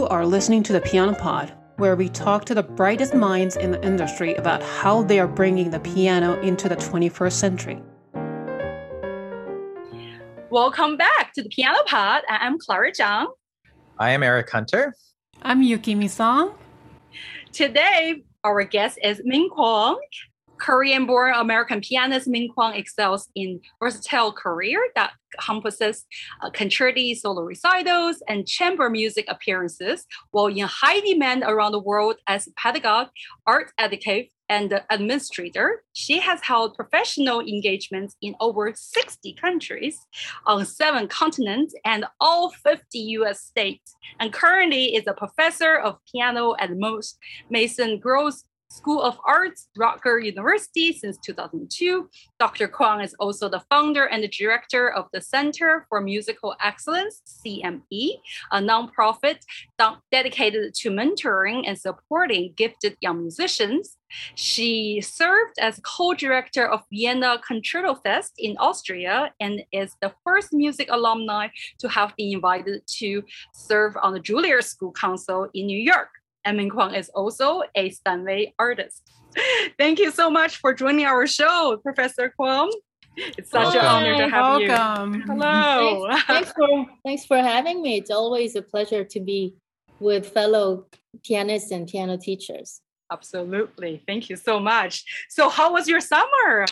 You are listening to the Piano Pod, where we talk to the brightest minds in the industry about how they are bringing the piano into the 21st century. Welcome back to the Piano Pod. I'm Clara Zhang. I am Eric Hunter. I'm Yuki Misong. Today, our guest is Min Kwon. Korean born American pianist Min Kwon excels in versatile career that encompasses uh, concerti, solo recitals, and chamber music appearances, while in high demand around the world as a pedagogue, art educator, and administrator. She has held professional engagements in over 60 countries on seven continents and all 50 US states, and currently is a professor of piano at most Mason Gross School of Arts, Rutgers University since 2002. Dr. Kwon is also the founder and the director of the Center for Musical Excellence, CME, a nonprofit dedicated to mentoring and supporting gifted young musicians. She served as co-director of Vienna ConcertoFest in Austria and is the first music alumni to have been invited to serve on the Juilliard School Council in New York. Emin Kwon is also a Steinway artist. Thank you so much for joining our show, Professor Kwon. It's such an honor to have you. welcome. you. Hello. Thanks, thanks, for thanks for having me. It's always a pleasure to be with fellow pianists and piano teachers. Absolutely. Thank you so much. So, how was your summer?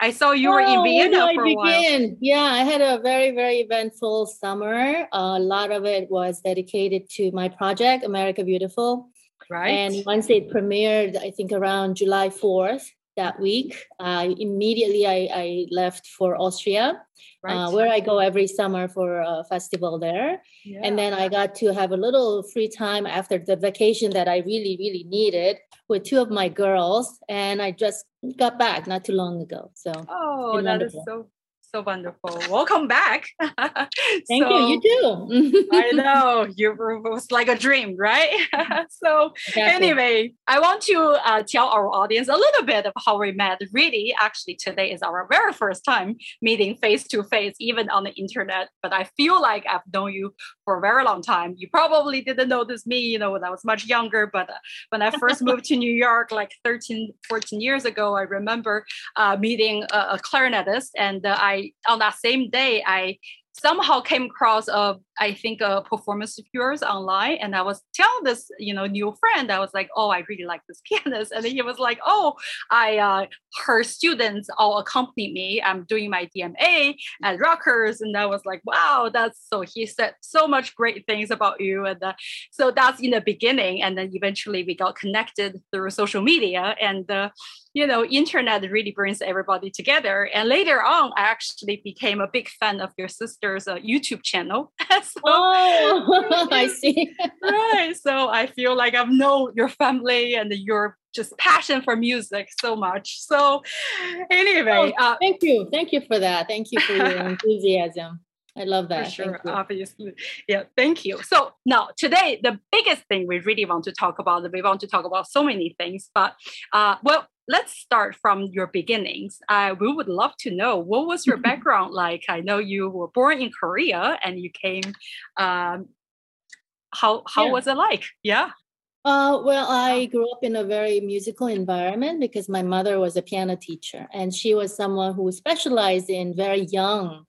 I saw you were in Oh, Vienna for I a while. begin? Yeah, I had a very, very eventful summer. a lot of it was dedicated to my project, America Beautiful. Right. And once it premiered, I think around July 4th that week, uh, immediately I, I left for Austria, right. uh, where I go every summer for a festival there. Yeah. And then I got to have a little free time after the vacation that I really, really needed with two of my girls. And I just got back not too long ago. So Oh, that is so so wonderful. Welcome back. thank you. You too. I know you it was like a dream, right? so Exactly. anyway, I want to uh, tell our audience a little bit of how we met. Really, actually, today is our very first time meeting face to face, even on the internet. But I feel like I've known you for a very long time. You probably didn't notice me, you know, when I was much younger. But uh, when I first moved to New York, like 13, 14 years ago, I remember uh, meeting a, a clarinetist, and uh, On that same day I somehow came across a I think a performance of yours online, and I was telling this you know new friend I was like, oh, I really like this pianist, and he was like, oh, I uh, her students all accompany me. I'm doing my DMA at Rutgers, and I was like, wow, that's so. He said so much great things about you, and uh, so that's in the beginning, and then eventually we got connected through social media, and uh, you know, internet really brings everybody together. And later on, I actually became a big fan of your sister's uh, YouTube channel. Oh, I see. right. So I feel like I've known your family and your just passion for music so much. So anyway, Oh, uh, Thank you. Thank you for that. Thank you for your enthusiasm. I love that. For sure, obviously. Yeah, thank you. So now today, the biggest thing we really want to talk about, we want to talk about so many things, but uh, well, let's start from your beginnings. Uh, we would love to know what was your background like? I know you were born in Korea and you came. Um, how how Yeah. was it like? Yeah. Uh, well, I grew up in a very musical environment because my mother was a piano teacher, and she was someone who specialized in very young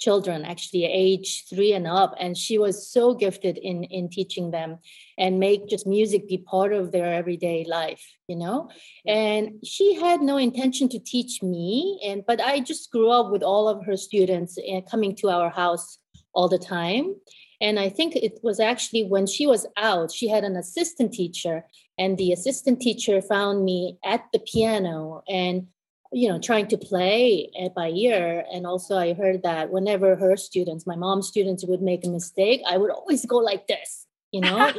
children, actually age three and up, and she was so gifted in in teaching them and make just music be part of their everyday life, you know. And she had no intention to teach me, and but I just grew up with all of her students and coming to our house all the time. And I think it was actually when she was out, she had an assistant teacher, and the assistant teacher found me at the piano and you know trying to play it by ear and also i heard that whenever her students my mom's students would make a mistake i would always go like this you know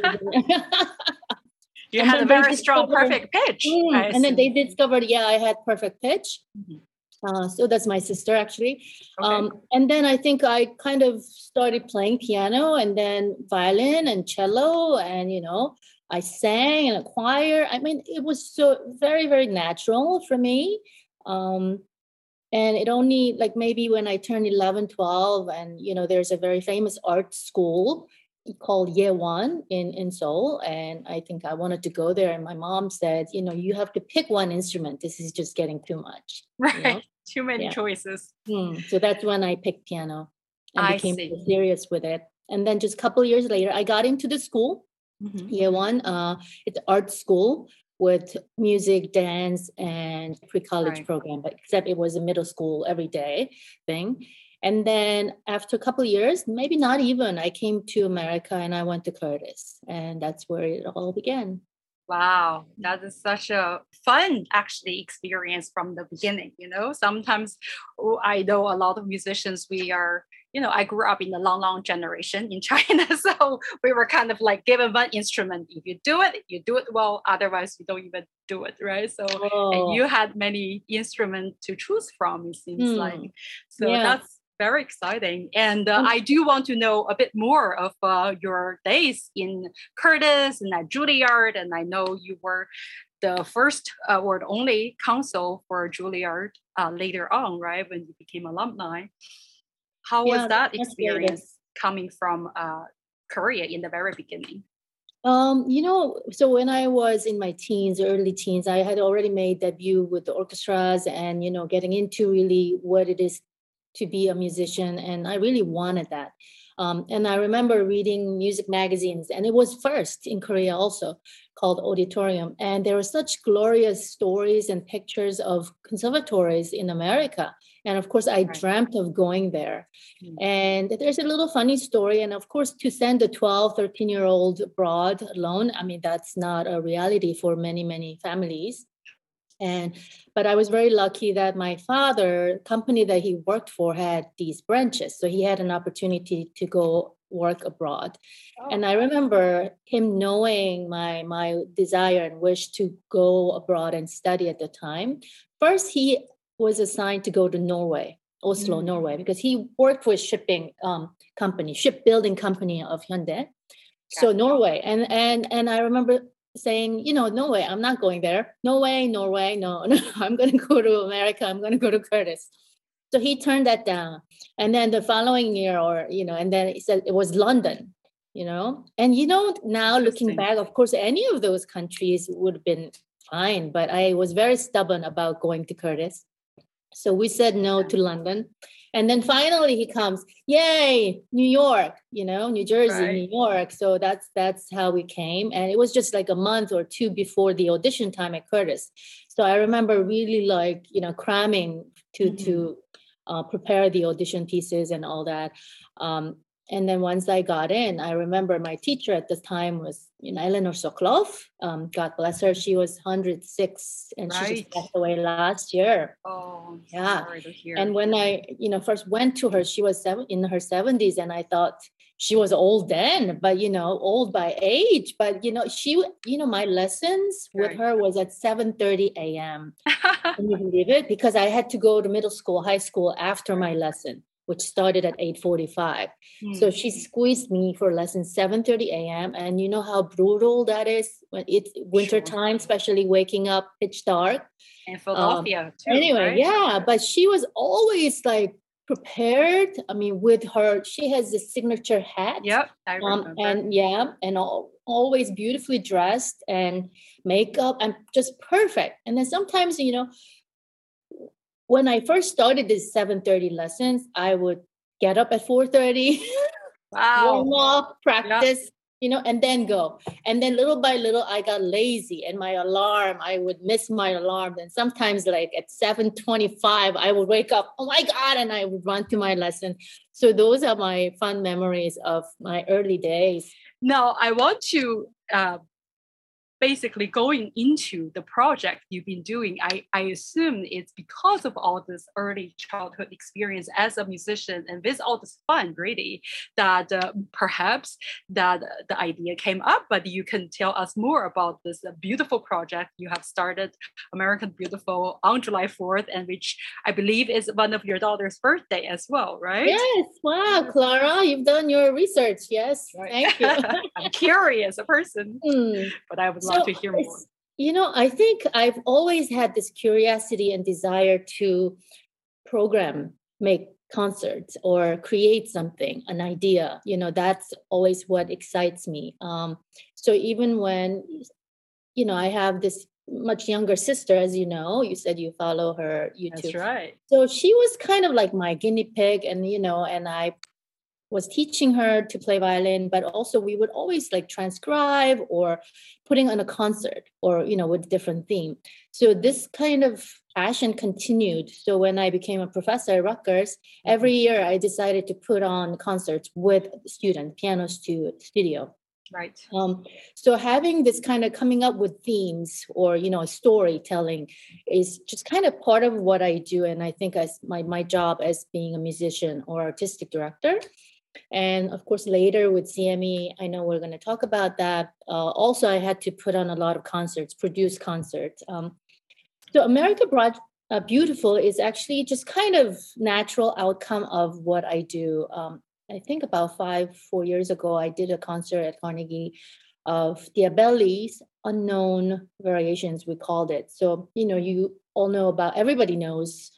You had a very strong, perfect pitch. Mm, and then they discovered yeah i had perfect pitch Mhm. uh, so that's my sister actually Okay. um, and then I think I kind of started playing piano and then violin and cello and you know I sang in a choir. I mean, it was so very very natural for me. Um, and it only like maybe when I turned 11, 12 and you know there's a very famous art school called Yewon in in Seoul, and I think I wanted to go there. And my mom said, you know, you have to pick one instrument. This is just getting too much. Right. You know? Too many Yeah. choices. Hmm. So that's when I picked piano and I became see. serious with it. And then just a couple years later, I got into the school, Mhm. Yewon. Uh, it's art school with music, dance, and pre-college Right. program. But except it was a middle school every day thing. And then after a couple of years, maybe not even, I came to America and I went to Curtis, and that's where it all began. Wow, that is such a fun actually experience from the beginning. You know, sometimes oh, I know a lot of musicians. We are, you know, I grew up in the long, long generation in China, so we were kind of like given one instrument. If you do it, you do it well. Otherwise, you don't even do it, right? So. Oh, And you had many instruments to choose from, it seems Hmm. like. So Yeah. that's very exciting. And uh, Mm. I do want to know a bit more of uh, your days in Curtis and at Juilliard. And I know you were the first uh, or the only counsel for Juilliard uh, later on, right? When you became alumni. How was Yeah, that that's great. experience coming from uh, Korea in the very beginning? Um, you know, so when I was in my teens, early teens, I had already made debut with the orchestras and, you know, getting into really what it is to be a musician. And I really wanted that. Um, and I remember reading music magazines, and it was first in Korea also called Auditorium. And there were such glorious stories and pictures of conservatories in America. And of course, I Right. dreamt of going there. Mm. And there's a little funny story. And of course, to send a 12, 13 year old abroad alone, I mean, that's not a reality for many, many families. And but I was very lucky that my father, company that he worked for, had these branches. So he had an opportunity to go work abroad. And I remember him knowing my my desire and wish to go abroad and study at the time. First, he was assigned to go to Norway, Oslo, Mm. Norway, because he worked for a shipping um, company, shipbuilding company of Hyundai. So. Norway, and and and I remember saying, you know, no way, I'm not going there. No way, Norway, no, no, I'm going to go to America. I'm going to go to Curtis. So he turned that down. And then the following year, or, you know, and then he said it was London, you know. And, you know, now looking back, of course, any of those countries would have been fine. But I was very stubborn about going to Curtis. So we said no to London. And then finally he comes, yay, New York, you know, New Jersey, Right. New York. So that's that's how we came. And it was just like a month or two before the audition time at Curtis. So I remember really like, you know, cramming to Mhm. to uh, prepare the audition pieces and all that. Um, and then once I got in, I remember my teacher at the time was, you know, Eleanor Sokoloff. Um, God bless her. She was 106 and she just passed away last year. Oh, Yeah. sorry to hear. And when I, you know, first went to her, she was seven, in her 70s, and I thought she was old then, but you know, old by age. But you know, she, you know, my lessons with her was at 7:30 a.m. Can you believe it? Because I had to go to middle school, high school after my lesson, which started at 8:45. So Hmm. she squeezed me for lesson 7:30 a.m. And you know how brutal that is when it's winter time, especially waking up pitch dark in Philadelphia too. um, anyway right? yeah but she was always like prepared i mean with her she has this signature hat Yep, I um, remember. and yeah and al- always beautifully dressed and makeup and just perfect and then sometimes you know when i first started these 7.30 lessons i would get up at 4.30 wow. warm up, practice, you know, and then go. And then little by little, I got lazy, and my alarm, I would miss my alarm. And sometimes, like at seven twenty-five, I would wake up. Oh my god! And I would run to my lesson. So those are my fun memories of my early days. Now I want to uh, basically going into the project you've been doing. I, I assume it's because of all this early childhood experience as a musician and with all this fun, really, that uh, perhaps that the idea came up. But you can tell us more about this beautiful project you have started, American Beautiful, on July fourth, and which I believe is one of your daughter's birthday as well, right? Yes, wow, Clara, you've done your research. Yes, Right. thank you. I'm curious, a person, Hmm. but I would love to hear more. You know, I think I've always had this curiosity and desire to program, make concerts or create something an idea. You know that's always what excites me. Um, so even when you know i have this much younger sister as you know you said you follow her youtube. that's right. So she was kind of like my guinea pig and you know and i was teaching her to play violin but also we would always like transcribe or putting on a concert or you know with different theme. So this kind of passion continued. So when i became a professor at rutgers every mm-hmm. year i decided to put on concerts with students piano stu- studio. Right. Um, so having this kind of coming up with themes or you know storytelling is just kind of part of what i do and i think as my, my job as being a musician or artistic director and of course, later with CME, I know we're going to talk about that. Uh, also, I had to put on a lot of concerts, produce concerts. Um, so, America Broad, uh, Beautiful is actually just kind of natural outcome of what I do. Um, I think about five, four years ago, I did a concert at Carnegie of Diabelli's unknown variations, we called it. So, you know, you all know about, everybody knows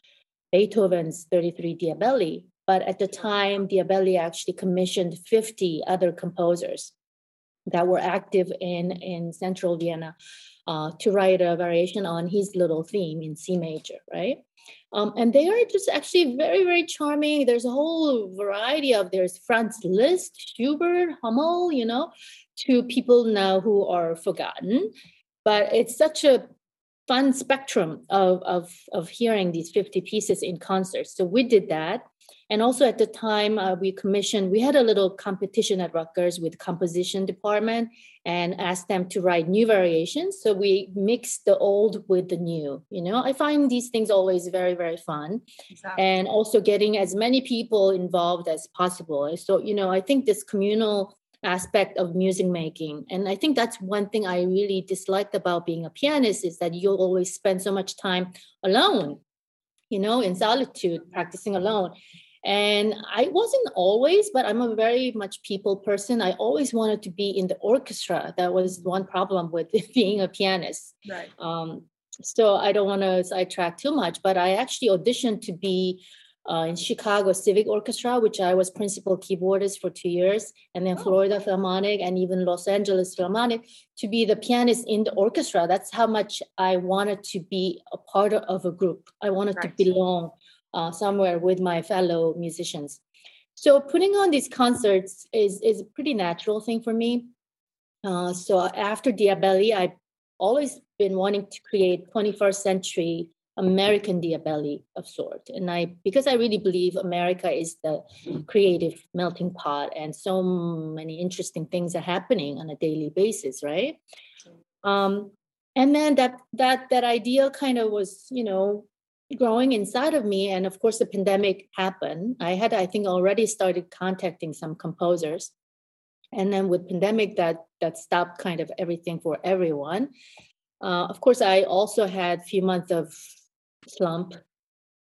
Beethoven's 33 Diabelli, but at the time, Diabelli actually commissioned 50 other composers that were active in, in central Vienna uh, to write a variation on his little theme in C major, right? Um, and they are just actually very, very charming. There's a whole variety of there's Franz Liszt, Schubert, Hummel, you know, to people now who are forgotten. But it's such a fun spectrum of, of, of hearing these 50 pieces in concert. So we did that. And also at the time, uh, we commissioned, we had a little competition at Rutgers with composition department and asked them to write new variations. So we mixed the old with the new. You know, I find these things always very, very fun. Exactly. And also getting as many people involved as possible. So, you know, I think this communal aspect of music making and i think that's one thing i really disliked about being a pianist is that you always spend so much time alone you know in solitude practicing alone and I wasn't always, but I'm a very much people person. I always wanted to be in the orchestra. That was one problem with being a pianist. Right. Um, so I don't want to sidetrack too much, but I actually auditioned to be uh, in Chicago Civic Orchestra, which I was principal keyboardist for two years, and then oh. Florida Philharmonic and even Los Angeles Philharmonic to be the pianist in the orchestra. That's how much I wanted to be a part of a group. I wanted right. to belong uh, somewhere with my fellow musicians. So putting on these concerts is is a pretty natural thing for me. Uh, so after Diabelli, I've always been wanting to create 21st century American Diabelli of sort. And I because I really believe America is the creative melting pot and so many interesting things are happening on a daily basis, right? Um, and then that that that idea kind of was, you know, growing inside of me and of course the pandemic happened i had i think already started contacting some composers and then with pandemic that that stopped kind of everything for everyone uh, of course i also had a few months of slump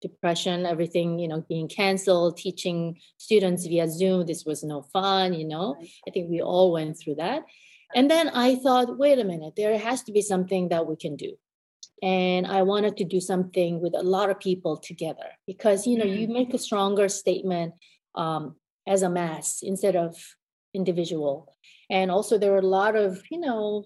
depression everything you know being canceled teaching students via zoom this was no fun you know? I think we all went through that. And then i thought wait a minute there has to be something that we can do. And i wanted to do something with a lot of people together because you know you mm-hmm. make a stronger statement um, as a mass instead of individual. And also there are a lot of you know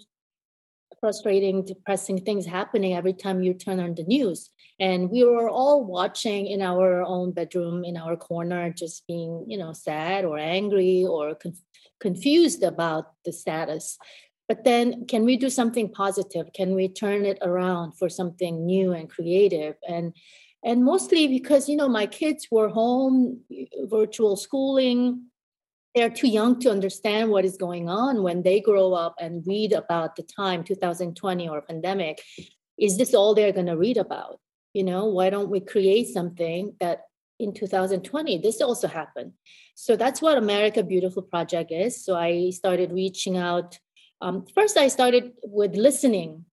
frustrating depressing things happening every time you turn on the news. And we were all watching in our own bedroom in our corner just being you know sad or angry or conf- confused about the status. But then can we do something positive? Can we turn it around for something new and creative? And and mostly because you know my kids were home virtual schooling they're too young to understand what is going on when they grow up and read about the time 2020 or pandemic. Is this all they're going to read about? You know why don't we create something that in 2020 this also happened? So that's what america beautiful project is. So i started reaching out um, first, I started with listening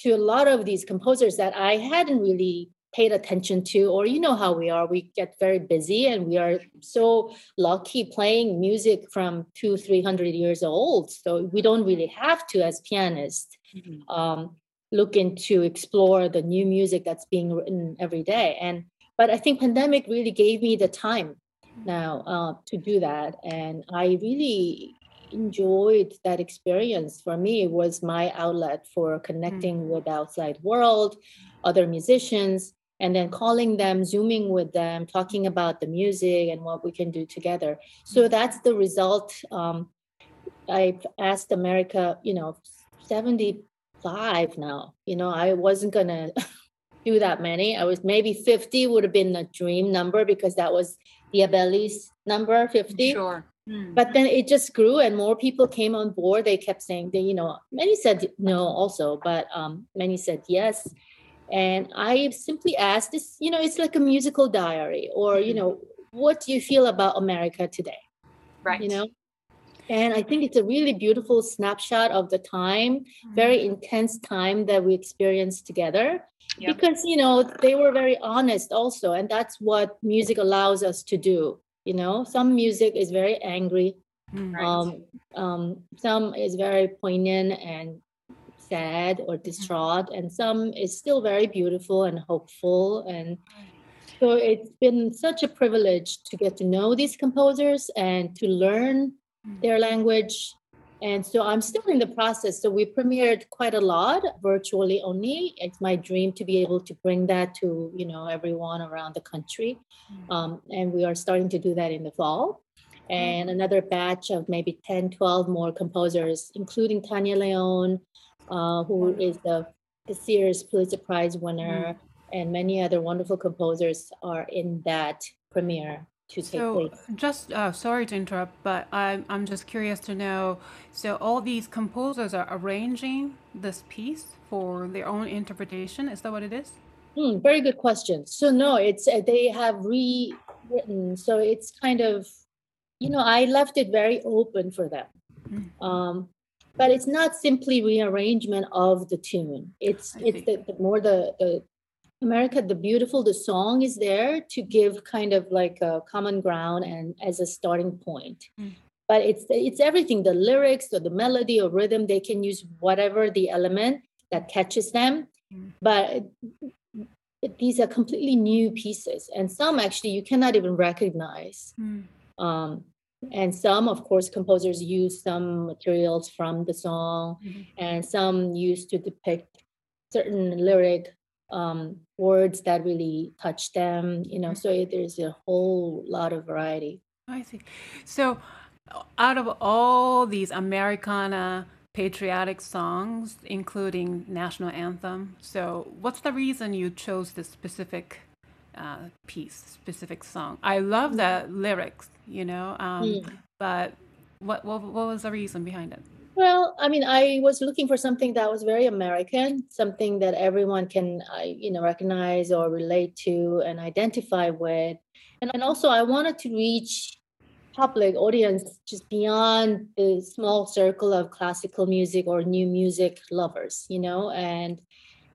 to a lot of these composers that I hadn't really paid attention to, or you know how we are, we get very busy and we are so lucky playing music from two, three hundred years old. So we don't really have to, as pianists, mm-hmm. um, look into explore the new music that's being written every day. And but I think pandemic really gave me the time now uh, to do that, and I really enjoyed that experience. For me, it was my outlet for connecting mm-hmm. with outside world, other musicians, and then calling them, zooming with them, talking about the music and what we can do together. So that's the result. Um, I've asked America, you know, 75 now. You know, I wasn't gonna do that many. I was maybe 50 would have been a dream number because that was Diabelli's number 50. Sure. Hmm. But then it just grew and more people came on board. They kept saying they, you know, many said no also, but um, many said yes. And I simply asked this, you know, it's like a musical diary or, you mm-hmm. know, what do you feel about America today? Right. You know? And I think it's a really beautiful snapshot of the time, mm-hmm. very intense time that we experienced together. Yep. Because, you know, they were very honest also. And that's what music allows us to do. You know, some music is very angry. Mm, right. Um, um, some is very poignant and sad or mm-hmm. distraught, and some is still very beautiful and hopeful. And so it's been such a privilege to get to know these composers and to learn mm. their language. And so I'm still in the process. So we premiered quite a lot virtually only. It's my dream to be able to bring that to you know everyone around the country, mm. um, and we are starting to do that in the fall and another batch of maybe 10 12 more composers including Tania León uh, who is the, the Sears Pulitzer Prize winner, mm. and many other wonderful composers are in that premiere to take so, place. Just uh, sorry to interrupt, but I'm I'm just curious to know. So all these composers are arranging this piece for their own interpretation. Is that what it is? Hmm, very good question. So no, it's uh, they have rewritten. So it's kind of, you know, I left it very open for them. Mm. Um, but it's not simply rearrangement of the tune it's it's the, the, more the, the america the beautiful the song is there to give kind of like a common ground and as a starting point mm. but it's it's everything the lyrics or the melody or rhythm they can use whatever the element that catches them mm. but these are completely new pieces and some actually you cannot even recognize mm. um, and some of course composers use some materials from the song mm-hmm. and some used to depict certain lyric um, words that really touch them you know mm-hmm. so there's a whole lot of variety i see so out of all these americana patriotic songs including national anthem so what's the reason you chose this specific uh, piece, specific song. I love the lyrics, you know, um, but what, what what was the reason behind it? Well, I mean, I was looking for something that was very American, something that everyone can, you know, recognize or relate to and identify with, and, and also I wanted to reach public audience just beyond the small circle of classical music or new music lovers, you know, and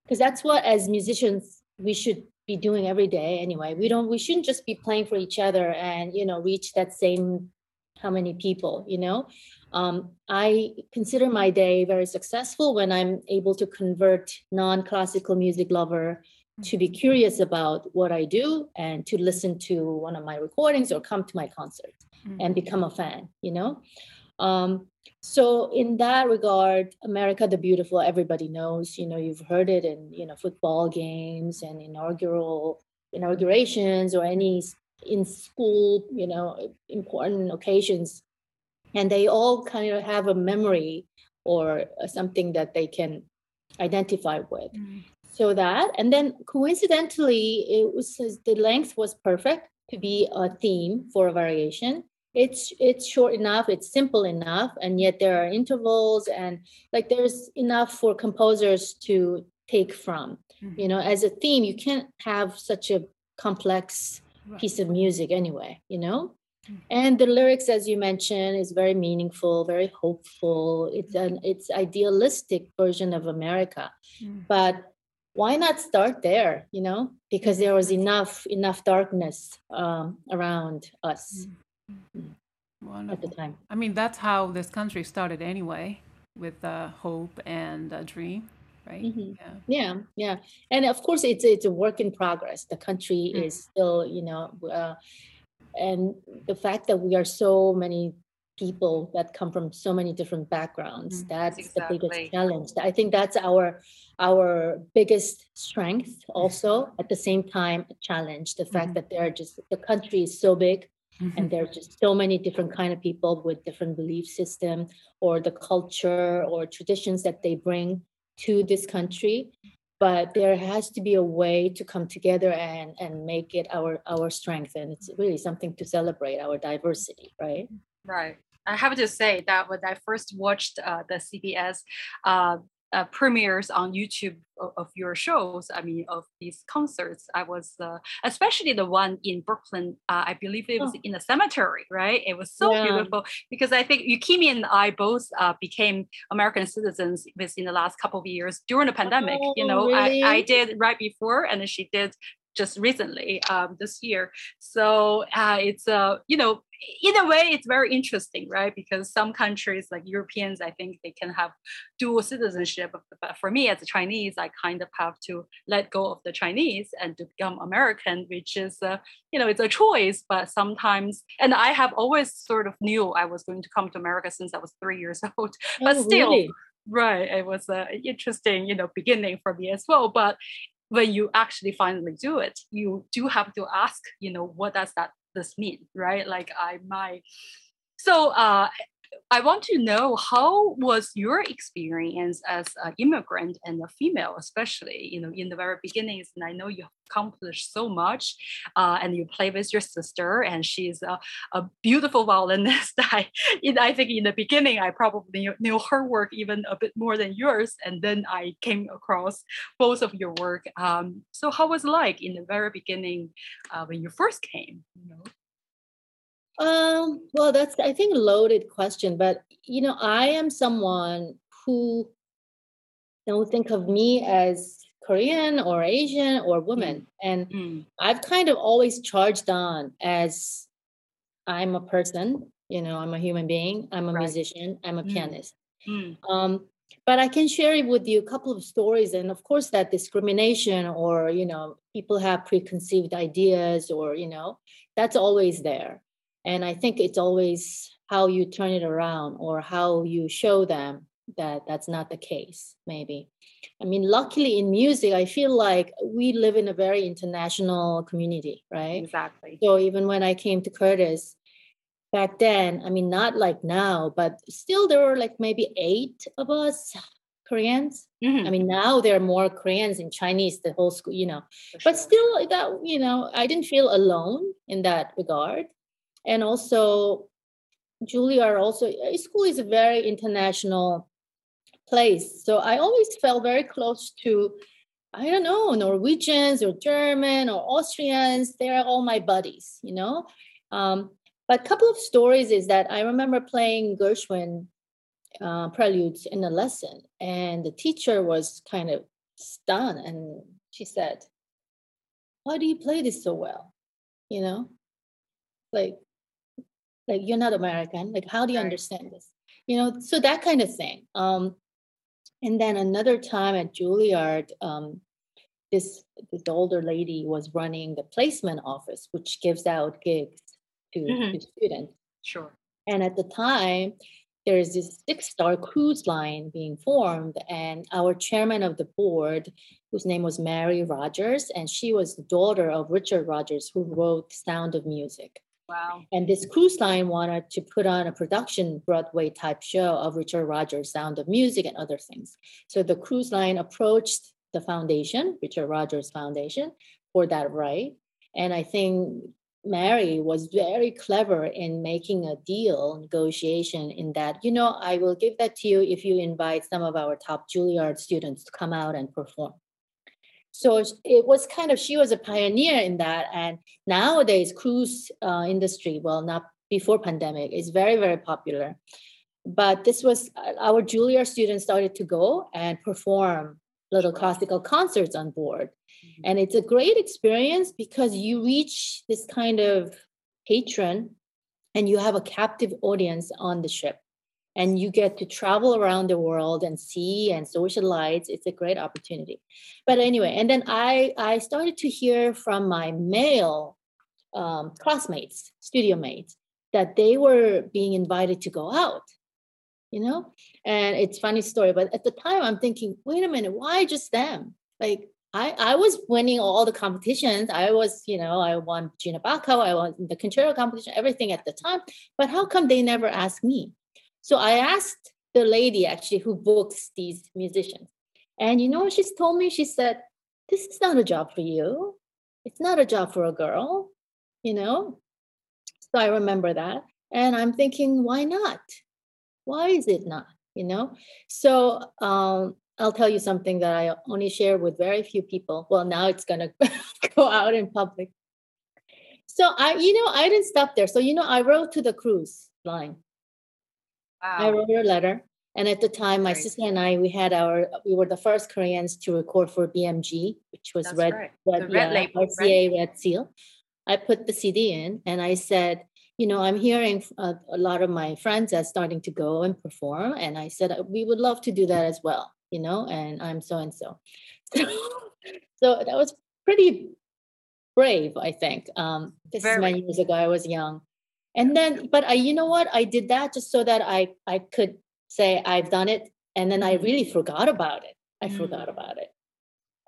because that's what as musicians we should be doing every day anyway. We don't we shouldn't just be playing for each other and you know reach that same how many people you know? Um, i consider my day very successful when i'm able to convert non-classical music lover to be curious about what i do and to listen to one of my recordings or come to my concert mm-hmm. and become a fan you know um, so in that regard america the beautiful everybody knows you know you've heard it in you know football games and inaugural inaugurations or any in school you know important occasions. And they all kind of have a memory or something that they can identify with. Mm-hmm. so that and then coincidentally it was the length was perfect to be a theme for a variation it's it's short enough it's simple enough and yet there are intervals and like there's enough for composers to take from mm-hmm. you know as a theme you can't have such a complex right. piece of music anyway you know mm-hmm. and the lyrics as you mentioned is very meaningful very hopeful it's an it's idealistic version of america mm-hmm. but why not start there you know because there was enough enough darkness um, around us mm. At the time. I mean, that's how this country started anyway, with uh, hope and a dream. right? Mhm. Yeah. Yeah, yeah, and of course it's it's a work in progress. The country Mm. is still, you know, uh, and the fact that we are so many people that come from so many different backgrounds Mm. that's the Exactly. biggest challenge i think that's our our biggest strength also at the same time a challenge the fact Mhm. that there are just the country is so big Mhm. and there are just so many different kind of people with different belief system or the culture or traditions that they bring to this country but there has to be a way to come together and and make it our our strength and it's really something to celebrate our diversity right Right. I have to say that when I first watched uh, the CBS uh, uh, premieres on YouTube of, of your shows, I mean, of these concerts, I was, uh, especially the one in Brooklyn, uh, I believe it was Oh. in a cemetery, right? It was so Yeah. beautiful because I think Yukimi and I both uh, became American citizens within the last couple of years during the pandemic. you Oh, know, I, I did right before, and then she did just recently um, this year. So uh, it's uh, you know in a way it's very interesting, right? Because some countries like Europeans, I think they can have dual citizenship. But for me as a Chinese, I kind of have to let go of the Chinese and to become American, which is uh, you know it's a choice. But sometimes, and I have always sort of knew I was going to come to America since I was three years old. But Oh, still, really? right it was an interesting you know beginning for me as well but when you actually finally do it you do have to ask you know what does that this mean right? Like i might so uh I want to know how was your experience as an immigrant and a female, especially you know in the very beginnings. And I know you accomplished so much, uh, and you play with your sister, and she's a, a beautiful violinist. I, I think in the beginning I probably knew, knew her work even a bit more than yours, and then I came across both of your work. Um, so how was it like in the very beginning uh, when you first came? You know? Um, well, that's I think a loaded question, but you know, I am someone who don't think of me as Korean or Asian or woman, and Mm, I've kind of always charged on as I'm a person. You know, I'm a human being. I'm a Right. musician. I'm a Mm. pianist. mm, Um, but I can share with you a couple of stories, and of course, that discrimination or you know, people have preconceived ideas, or you know, that's always there. And I think it's always how you turn it around or how you show them that that's not the case. Maybe. I mean, luckily in music, I feel like we live in a very international community, right? exactly. So even when I came to Curtis back then, I mean, not like now, but still there were like maybe eight of us Koreans. Mhm, I mean, now there are more Koreans and Chinese, the whole school, you know. for But still, that, you know, I didn't feel alone in that regard. And also, Juilliard also, uh, school is a very international place. So I always felt very close to I don't know, Norwegians or German or Austrians. They're all my buddies, you know. Um, but a couple of stories is that I remember playing Gershwin uh, preludes in a lesson, and the teacher was kind of stunned, and she said, "Why do you play this so well?" You know, like, like you're not American. Like, how do you Right. understand this? You know, so that kind of thing. Um, and then another time at Juilliard, um, this this older lady was running the placement office, which gives out gigs to, Mhm. to students. Sure. And at the time, there's this six-star cruise line being formed, and our chairman of the board, whose name was Mary Rodgers, and she was the daughter of Richard Rodgers, who wrote Sound of Music. Wow. And this cruise line wanted to put on a production Broadway type show of Richard Rodgers' Sound of Music and other things. So the cruise line approached the foundation, Richard Rodgers Foundation, for that right. And I think Mary was very clever in making a deal negotiation in that, you know, I will give that to you if you invite some of our top Juilliard students to come out and perform. So it was kind of she was a pioneer in that, and nowadays cruise uh, industry, well, not before pandemic, is very very popular. But this was uh, our Juilliard students started to go and perform little classical concerts on board, Mhm. and it's a great experience because you reach this kind of patron, and you have a captive audience on the ship. And you get to travel around the world and see and socialize it's a great opportunity but anyway and then i i started to hear from my male um, classmates studio mates that they were being invited to go out you know and it's funny story but at the time i'm thinking wait a minute why just them like I, I was winning all the competitions. I was, you know, I won Gina Bachauer, I won the concerto competition, everything at the time. But how come they never asked me? So I asked the lady actually who books these musicians. And you know she's told me? She said, This is not a job for you. It's not a job for a girl, you know? So I remember that. And I'm thinking, why not? Why is it not? You know? So um, I'll tell you something that I only share with very few people. Well, now it's going to go out in public. So I, you know, I didn't stop there. So, you know, I wrote to the cruise line Wow. I wrote her a letter. And at the time, my right. sister and I, we had our, we were the first Koreans to record for BMG, which was That's Red, right. Red, Red, yeah, label, RCA right? Red Seal. I put the CD in and I said, you know, I'm hearing a, a lot of my friends are starting to go and perform. And I said, we would love to do that as well, you know, and I'm so and so. So that was pretty brave, I think. Um, this Very. is many years ago. I was young and then but i you know what? I did that just so that i i could say i've done it. And then i mm-hmm. really forgot about it. I mm. forgot about it.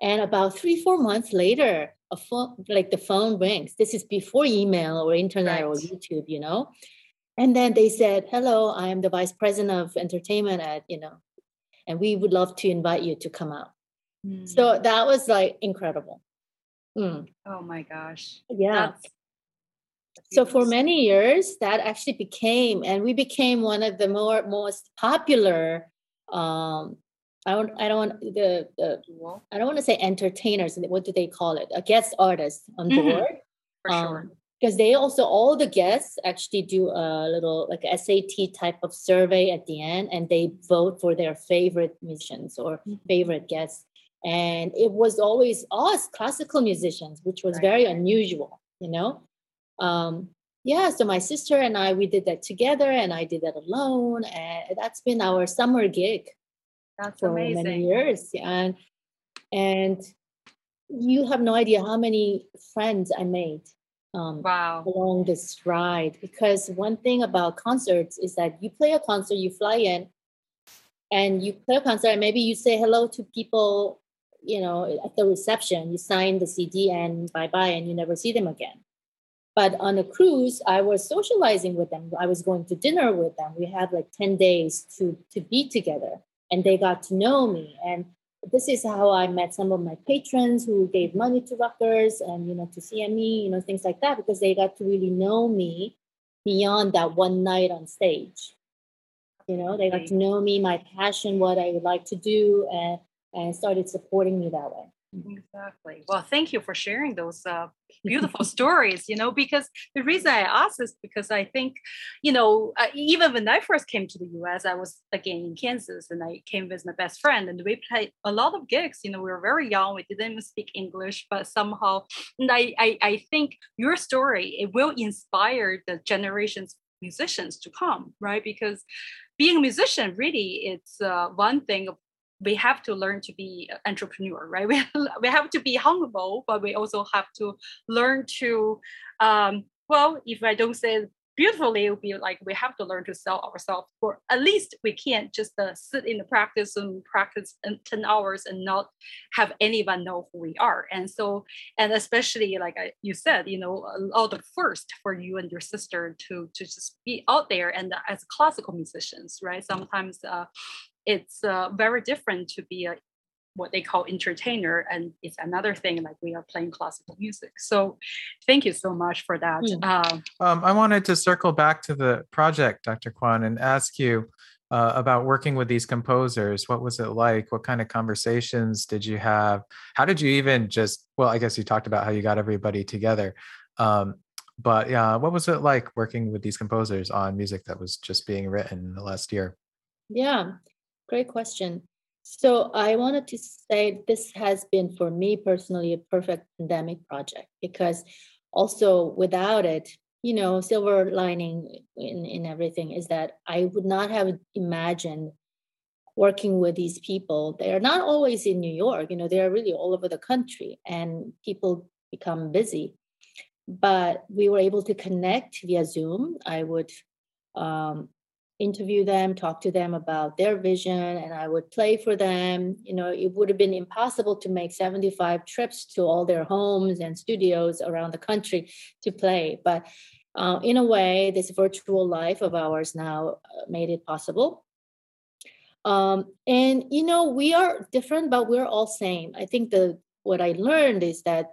And about three four months later a phone like the phone rings. This is before email or internet right. or youtube you know? And then they said hello i am the vice president of entertainment at you know and we would love to invite you to come out. Mm. so that was like incredible. Mm. oh my gosh. Yeah. That's- so for many years that actually became and we became one of the more most popular um i don't i don't want the, the i don't want to say entertainers what do they call it? A guest artist on mm-hmm. board. For um, sure because they also all the guests actually do a little like SAT type of survey at the end and they vote for their favorite musicians or mm-hmm. favorite guests. And it was always us classical musicians which was right. very unusual you know um, yeah, so my sister and I, we did that together, and I did that alone, and that's been our summer gig that's for amazing. many years. And and you have no idea how many friends I made um, wow. along this ride. Because one thing about concerts is that you play a concert, you fly in, and you play a concert, and maybe you say hello to people, you know, at the reception. You sign the CD and bye bye, and you never see them again. But on a cruise, I was socializing with them. I was going to dinner with them. We had like 10 days to, to be together and they got to know me. And this is how I met some of my patrons who gave money to Rutgers and, you know, to CME, you know, things like that, because they got to really know me beyond that one night on stage. You know, they got to know me, my passion, what I would like to do, and, and started supporting me that way. Exactly. Well, thank you for sharing those uh, beautiful stories. You know, because the reason I ask is because I think, you know, uh, even when I first came to the U.S., I was again in Kansas, and I came with my best friend, and we played a lot of gigs. You know, we were very young, we didn't even speak English, but somehow, and I, I, I think your story it will inspire the generations musicians to come, right? Because being a musician really it's uh, one thing we have to learn to be entrepreneur right? We, we have to be humble but we also have to learn to um, well if i don't say beautifully it would be like we have to learn to sell ourselves or at least we can't just uh, sit in the practice and practice in 10 hours and not have anyone know who we are. And so and especially like I, you said you know all the first for you and your sister to to just be out there and as classical musicians right? Sometimes uh, it's uh, very different to be a what they call entertainer and it's another thing like we are playing classical music. So thank you so much for that. Mm. uh, um, i wanted to circle back to the project dr kwon and ask you uh, about working with these composers. What was it like? What kind of conversations did you have? How did you even just well i guess you talked about how you got everybody together um, but yeah what was it like working with these composers on music that was just being written in the last year? Yeah Great question. So I wanted to say this has been for me personally a perfect pandemic project because also without it, you know, silver lining in, in everything is that I would not have imagined working with these people. They are not always in New York, you know, they are really all over the country and people become busy. But we were able to connect via Zoom. I would um, interview them, talk to them about their vision, and I would play for them. You know, it would have been impossible to make 75 trips to all their homes and studios around the country to play. But uh, in a way, this virtual life of ours now uh, made it possible. Um, and you know, we are different, but we're all same. I think the what I learned is that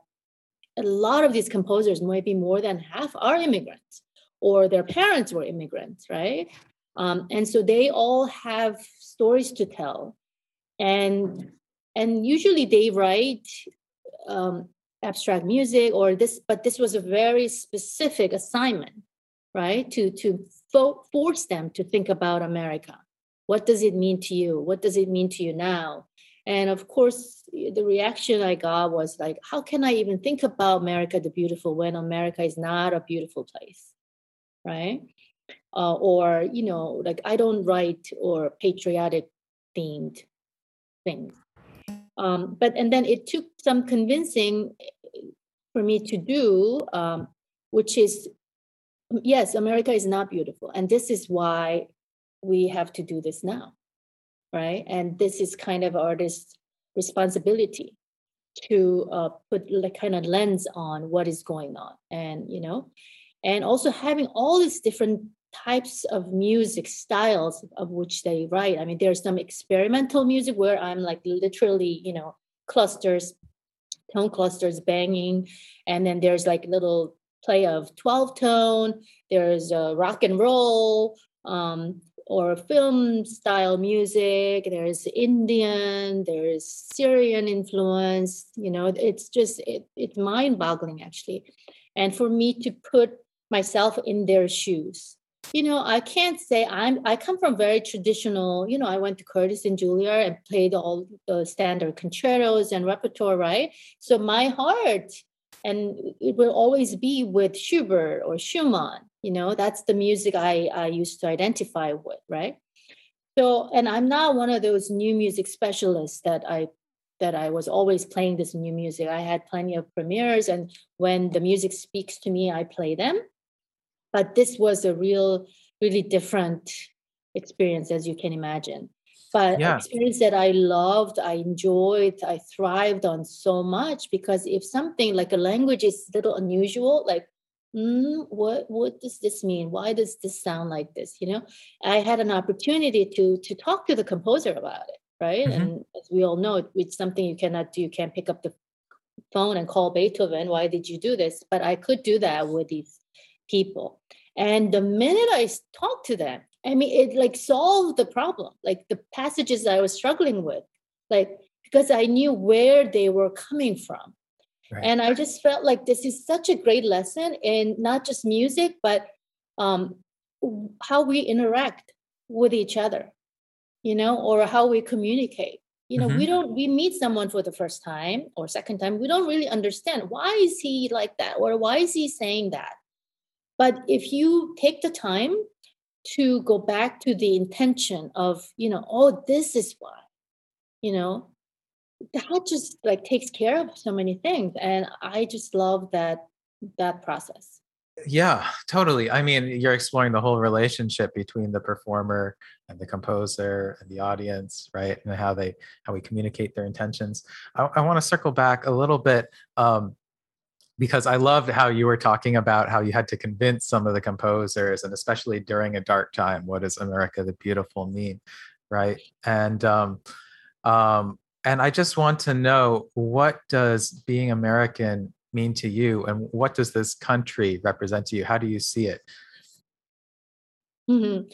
a lot of these composers, maybe more than half, are immigrants or their parents were immigrants, right? Um, and so they all have stories to tell. And and usually they write um, abstract music or this, but this was a very specific assignment, right? To to fo- force them to think about America. What does it mean to you? What does it mean to you now? And of course, the reaction I got was like, how can I even think about America the beautiful when America is not a beautiful place? Right uh, or you know like i don't write or patriotic themed things. Um, but and then it took some convincing eh, for me to do um, which is yes america is not beautiful and this is why we have to do this now right? And this is kind of artist's responsibility to uh, put like kind of lens on what is going on and you know and also having all these different types of music styles of which they write. I mean, there's some experimental music where I'm like literally, you know, clusters, tone clusters banging, and then there's like little play of 12 tone. There's uh, rock and roll. Um, or film style music there's indian there's syrian influence you know it's just it, it's mind boggling actually and for me to put myself in their shoes you know, I can't say I'm. I come from very traditional. You know, I went to Curtis and Juilliard and played all the standard concertos and repertoire, right? So my heart and it will always be with Schubert or Schumann. You know, that's the music I I used to identify with, right? So, and I'm not one of those new music specialists that I that I was always playing this new music. I had plenty of premieres, and when the music speaks to me, I play them but this was a real really different experience as you can imagine. But yeah. experience that i loved i enjoyed i thrived on so much because if something like a language is a little unusual like mm, what what does this mean? Why does this sound like this? You know? I had an opportunity to to talk to the composer about it right? Mm-hmm. and as we all know it's something you cannot do. You can't pick up the phone and call beethoven why did you do this? But i could do that with these people. And the minute I talked to them, I mean, it like solved the problem, like the passages I was struggling with, like because I knew where they were coming from. Right. And I just felt like this is such a great lesson in not just music, but um, how we interact with each other, you know, or how we communicate. You know, mm-hmm. we don't, we meet someone for the first time or second time, we don't really understand why is he like that or why is he saying that? But if you take the time to go back to the intention of, you know, oh, this is why, you know, that just like takes care of so many things. And I just love that that process. Yeah, totally. I mean, you're exploring the whole relationship between the performer and the composer and the audience, right? And how they how we communicate their intentions. I, I want to circle back a little bit um, because I loved how you were talking about how you had to convince some of the composers, and especially during a dark time, what does America the Beautiful mean, right? And um, um, and I just want to know what does being American mean to you, and what does this country represent to you? How do you see it? Mm-hmm.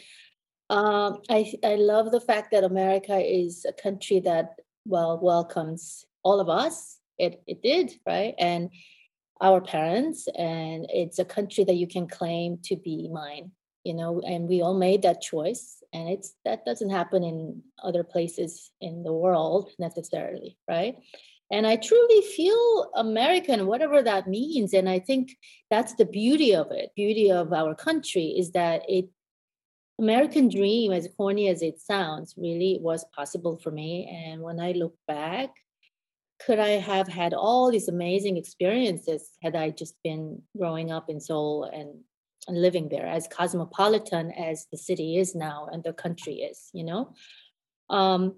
Um, I I love the fact that America is a country that well welcomes all of us. It it did right and our parents and it's a country that you can claim to be mine you know and we all made that choice and it's that doesn't happen in other places in the world necessarily right and I truly feel American, whatever that means. And I think that's the beauty of it. Beauty of our country is that it American dream, as corny as it sounds, really was possible for me. And when I look back, could I have had all these amazing experiences had I just been growing up in Seoul and, and living there, as cosmopolitan as the city is now and the country is, you know? Um,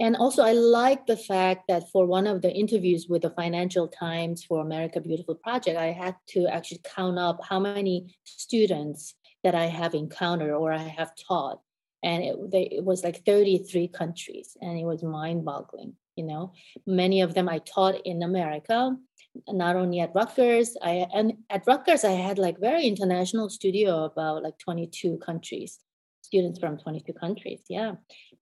and also, I like the fact that for one of the interviews with the Financial Times for America Beautiful Project, I had to actually count up how many students that I have encountered or I have taught. And it, they, it was like 33 countries, and it was mind boggling. You know, many of them I taught in America, not only at Rutgers. I and at Rutgers I had like very international studio about like 22 countries, students from 22 countries. Yeah,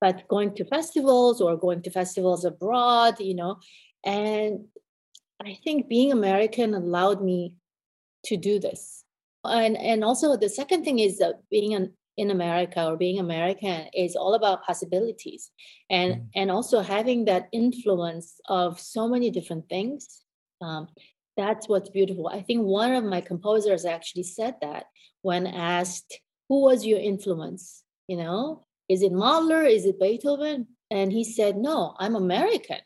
but going to festivals or going to festivals abroad, you know, and I think being American allowed me to do this and and also the second thing is that being an, in America or being American is all about possibilities, and mm. and also having that influence of so many different things. Um, that's what's beautiful. I think one of my composers actually said that when asked, "Who was your influence?" You know, is it Mahler? Is it Beethoven? And he said, "No, I'm American."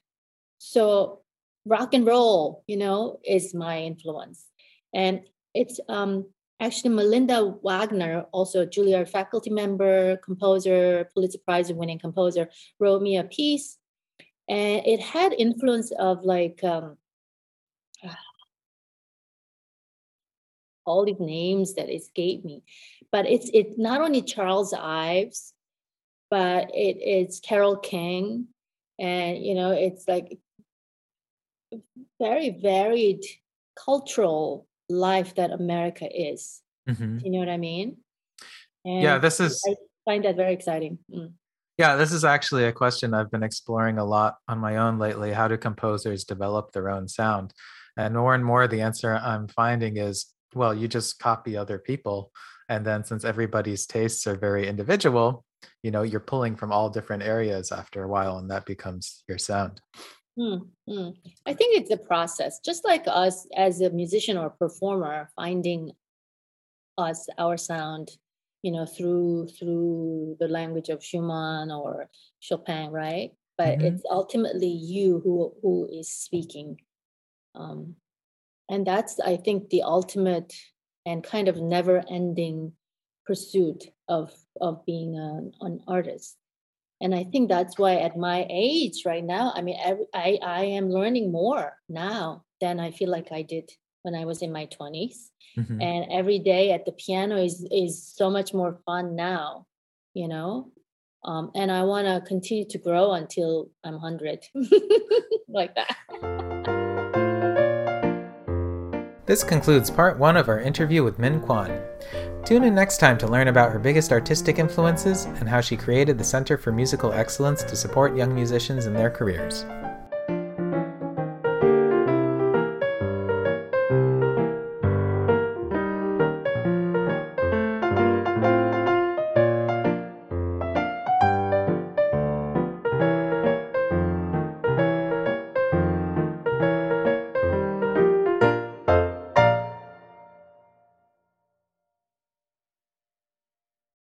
So rock and roll, you know, is my influence, and it's um Actually, Melinda Wagner, also a Juilliard faculty member, composer, Pulitzer Prize winning composer, wrote me a piece. And it had influence of like um, all these names that escape me. But it's it not only Charles Ives, but it, it's Carole King. And you know, it's like very varied cultural life that America is. Mm-hmm. You know what I mean? And yeah, this is. I find that very exciting. Mm. Yeah, this is actually a question I've been exploring a lot on my own lately. How do composers develop their own sound? And more and more, the answer I'm finding is well, you just copy other people. And then since everybody's tastes are very individual, you know, you're pulling from all different areas after a while, and that becomes your sound. Mm-hmm. I think it's a process, just like us as a musician or performer finding us our sound, you know, through through the language of Schumann or Chopin, right? But mm-hmm. it's ultimately you who who is speaking, um, and that's I think the ultimate and kind of never ending pursuit of of being an, an artist and i think that's why at my age right now i mean I, I, I am learning more now than i feel like i did when i was in my 20s mm-hmm. and every day at the piano is is so much more fun now you know? Um, and i want to continue to grow until i'm 100 like that. This concludes part one of our interview with min kwon Tune in next time to learn about her biggest artistic influences and how she created the Center for Musical Excellence to support young musicians in their careers.